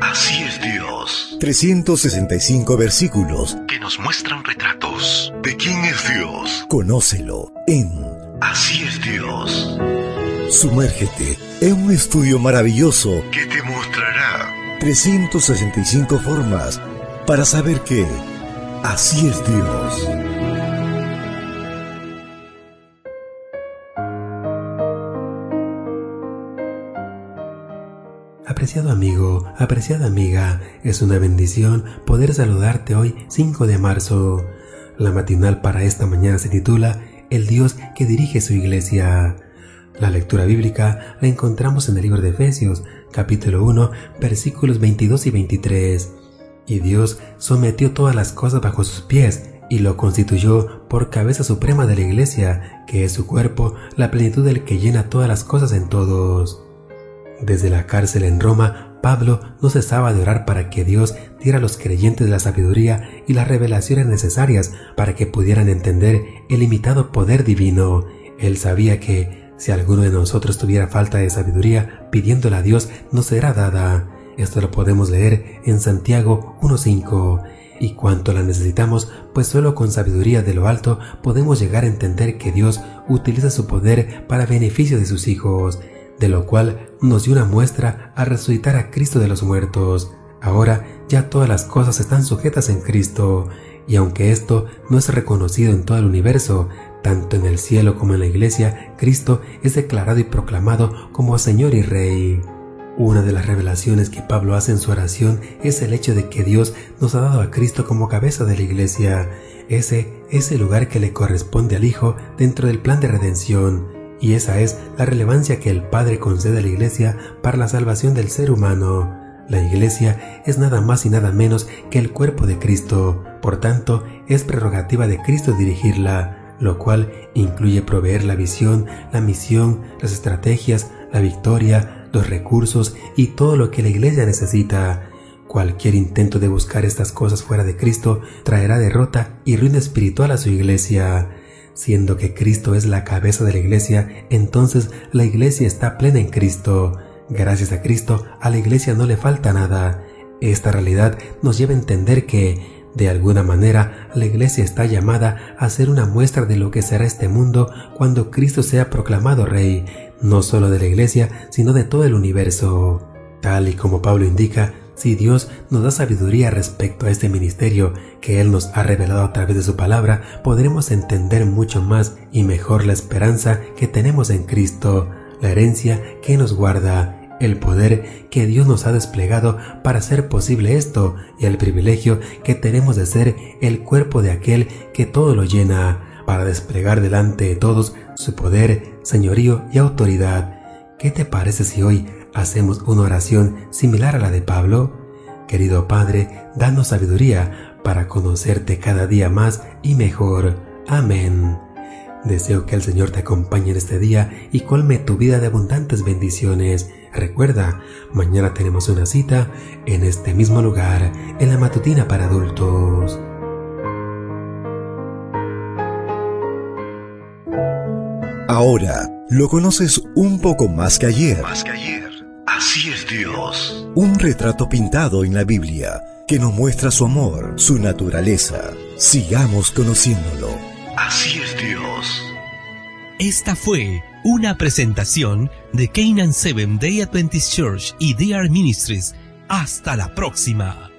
Así es Dios. 365 versículos que nos muestran retratos de quién es Dios. Conócelo en Así es Dios. Sumérgete en un estudio maravilloso que te mostrará 365 formas para saber que así es Dios. Apreciado amigo, apreciada amiga, es una bendición poder saludarte hoy 5 de marzo. La matinal para esta mañana se titula El Dios que dirige su iglesia. La lectura bíblica la encontramos en el libro de Efesios, capítulo 1, versículos 22 y 23. Y Dios sometió todas las cosas bajo sus pies y lo constituyó por cabeza suprema de la iglesia, que es su cuerpo, la plenitud del que llena todas las cosas en todos. Desde la cárcel en Roma, Pablo no cesaba de orar para que Dios diera a los creyentes la sabiduría y las revelaciones necesarias para que pudieran entender el limitado poder divino. Él sabía que, si alguno de nosotros tuviera falta de sabiduría, pidiéndola a Dios no será dada. Esto lo podemos leer en Santiago 1.5. Y cuanto la necesitamos, pues solo con sabiduría de lo alto podemos llegar a entender que Dios utiliza su poder para beneficio de sus hijos de lo cual nos dio una muestra al resucitar a Cristo de los muertos. Ahora ya todas las cosas están sujetas en Cristo, y aunque esto no es reconocido en todo el universo, tanto en el cielo como en la iglesia, Cristo es declarado y proclamado como Señor y Rey. Una de las revelaciones que Pablo hace en su oración es el hecho de que Dios nos ha dado a Cristo como cabeza de la iglesia. Ese es el lugar que le corresponde al Hijo dentro del plan de redención y esa es la relevancia que el Padre concede a la Iglesia para la salvación del ser humano. La Iglesia es nada más y nada menos que el cuerpo de Cristo, por tanto es prerrogativa de Cristo dirigirla, lo cual incluye proveer la visión, la misión, las estrategias, la victoria, los recursos y todo lo que la Iglesia necesita. Cualquier intento de buscar estas cosas fuera de Cristo traerá derrota y ruina espiritual a su Iglesia. Siendo que Cristo es la cabeza de la iglesia, entonces la iglesia está plena en Cristo. Gracias a Cristo, a la iglesia no le falta nada. Esta realidad nos lleva a entender que, de alguna manera, la iglesia está llamada a ser una muestra de lo que será este mundo cuando Cristo sea proclamado Rey, no solo de la iglesia, sino de todo el universo. Tal y como Pablo indica, si Dios nos da sabiduría respecto a este ministerio que Él nos ha revelado a través de su palabra, podremos entender mucho más y mejor la esperanza que tenemos en Cristo, la herencia que nos guarda, el poder que Dios nos ha desplegado para hacer posible esto y el privilegio que tenemos de ser el cuerpo de aquel que todo lo llena, para desplegar delante de todos su poder, señorío y autoridad. ¿Qué te parece si hoy hacemos una oración similar a la de Pablo? Querido Padre, danos sabiduría para conocerte cada día más y mejor. Amén. Deseo que el Señor te acompañe en este día y colme tu vida de abundantes bendiciones. Recuerda, mañana tenemos una cita en este mismo lugar, en la matutina para adultos. Ahora lo conoces un poco más que ayer. Más que ayer. Así es Dios. Un retrato pintado en la Biblia que nos muestra su amor, su naturaleza. Sigamos conociéndolo. Así es Dios. Esta fue una presentación de Canaan Seven Day Adventist Church y DR Ministries. Hasta la próxima.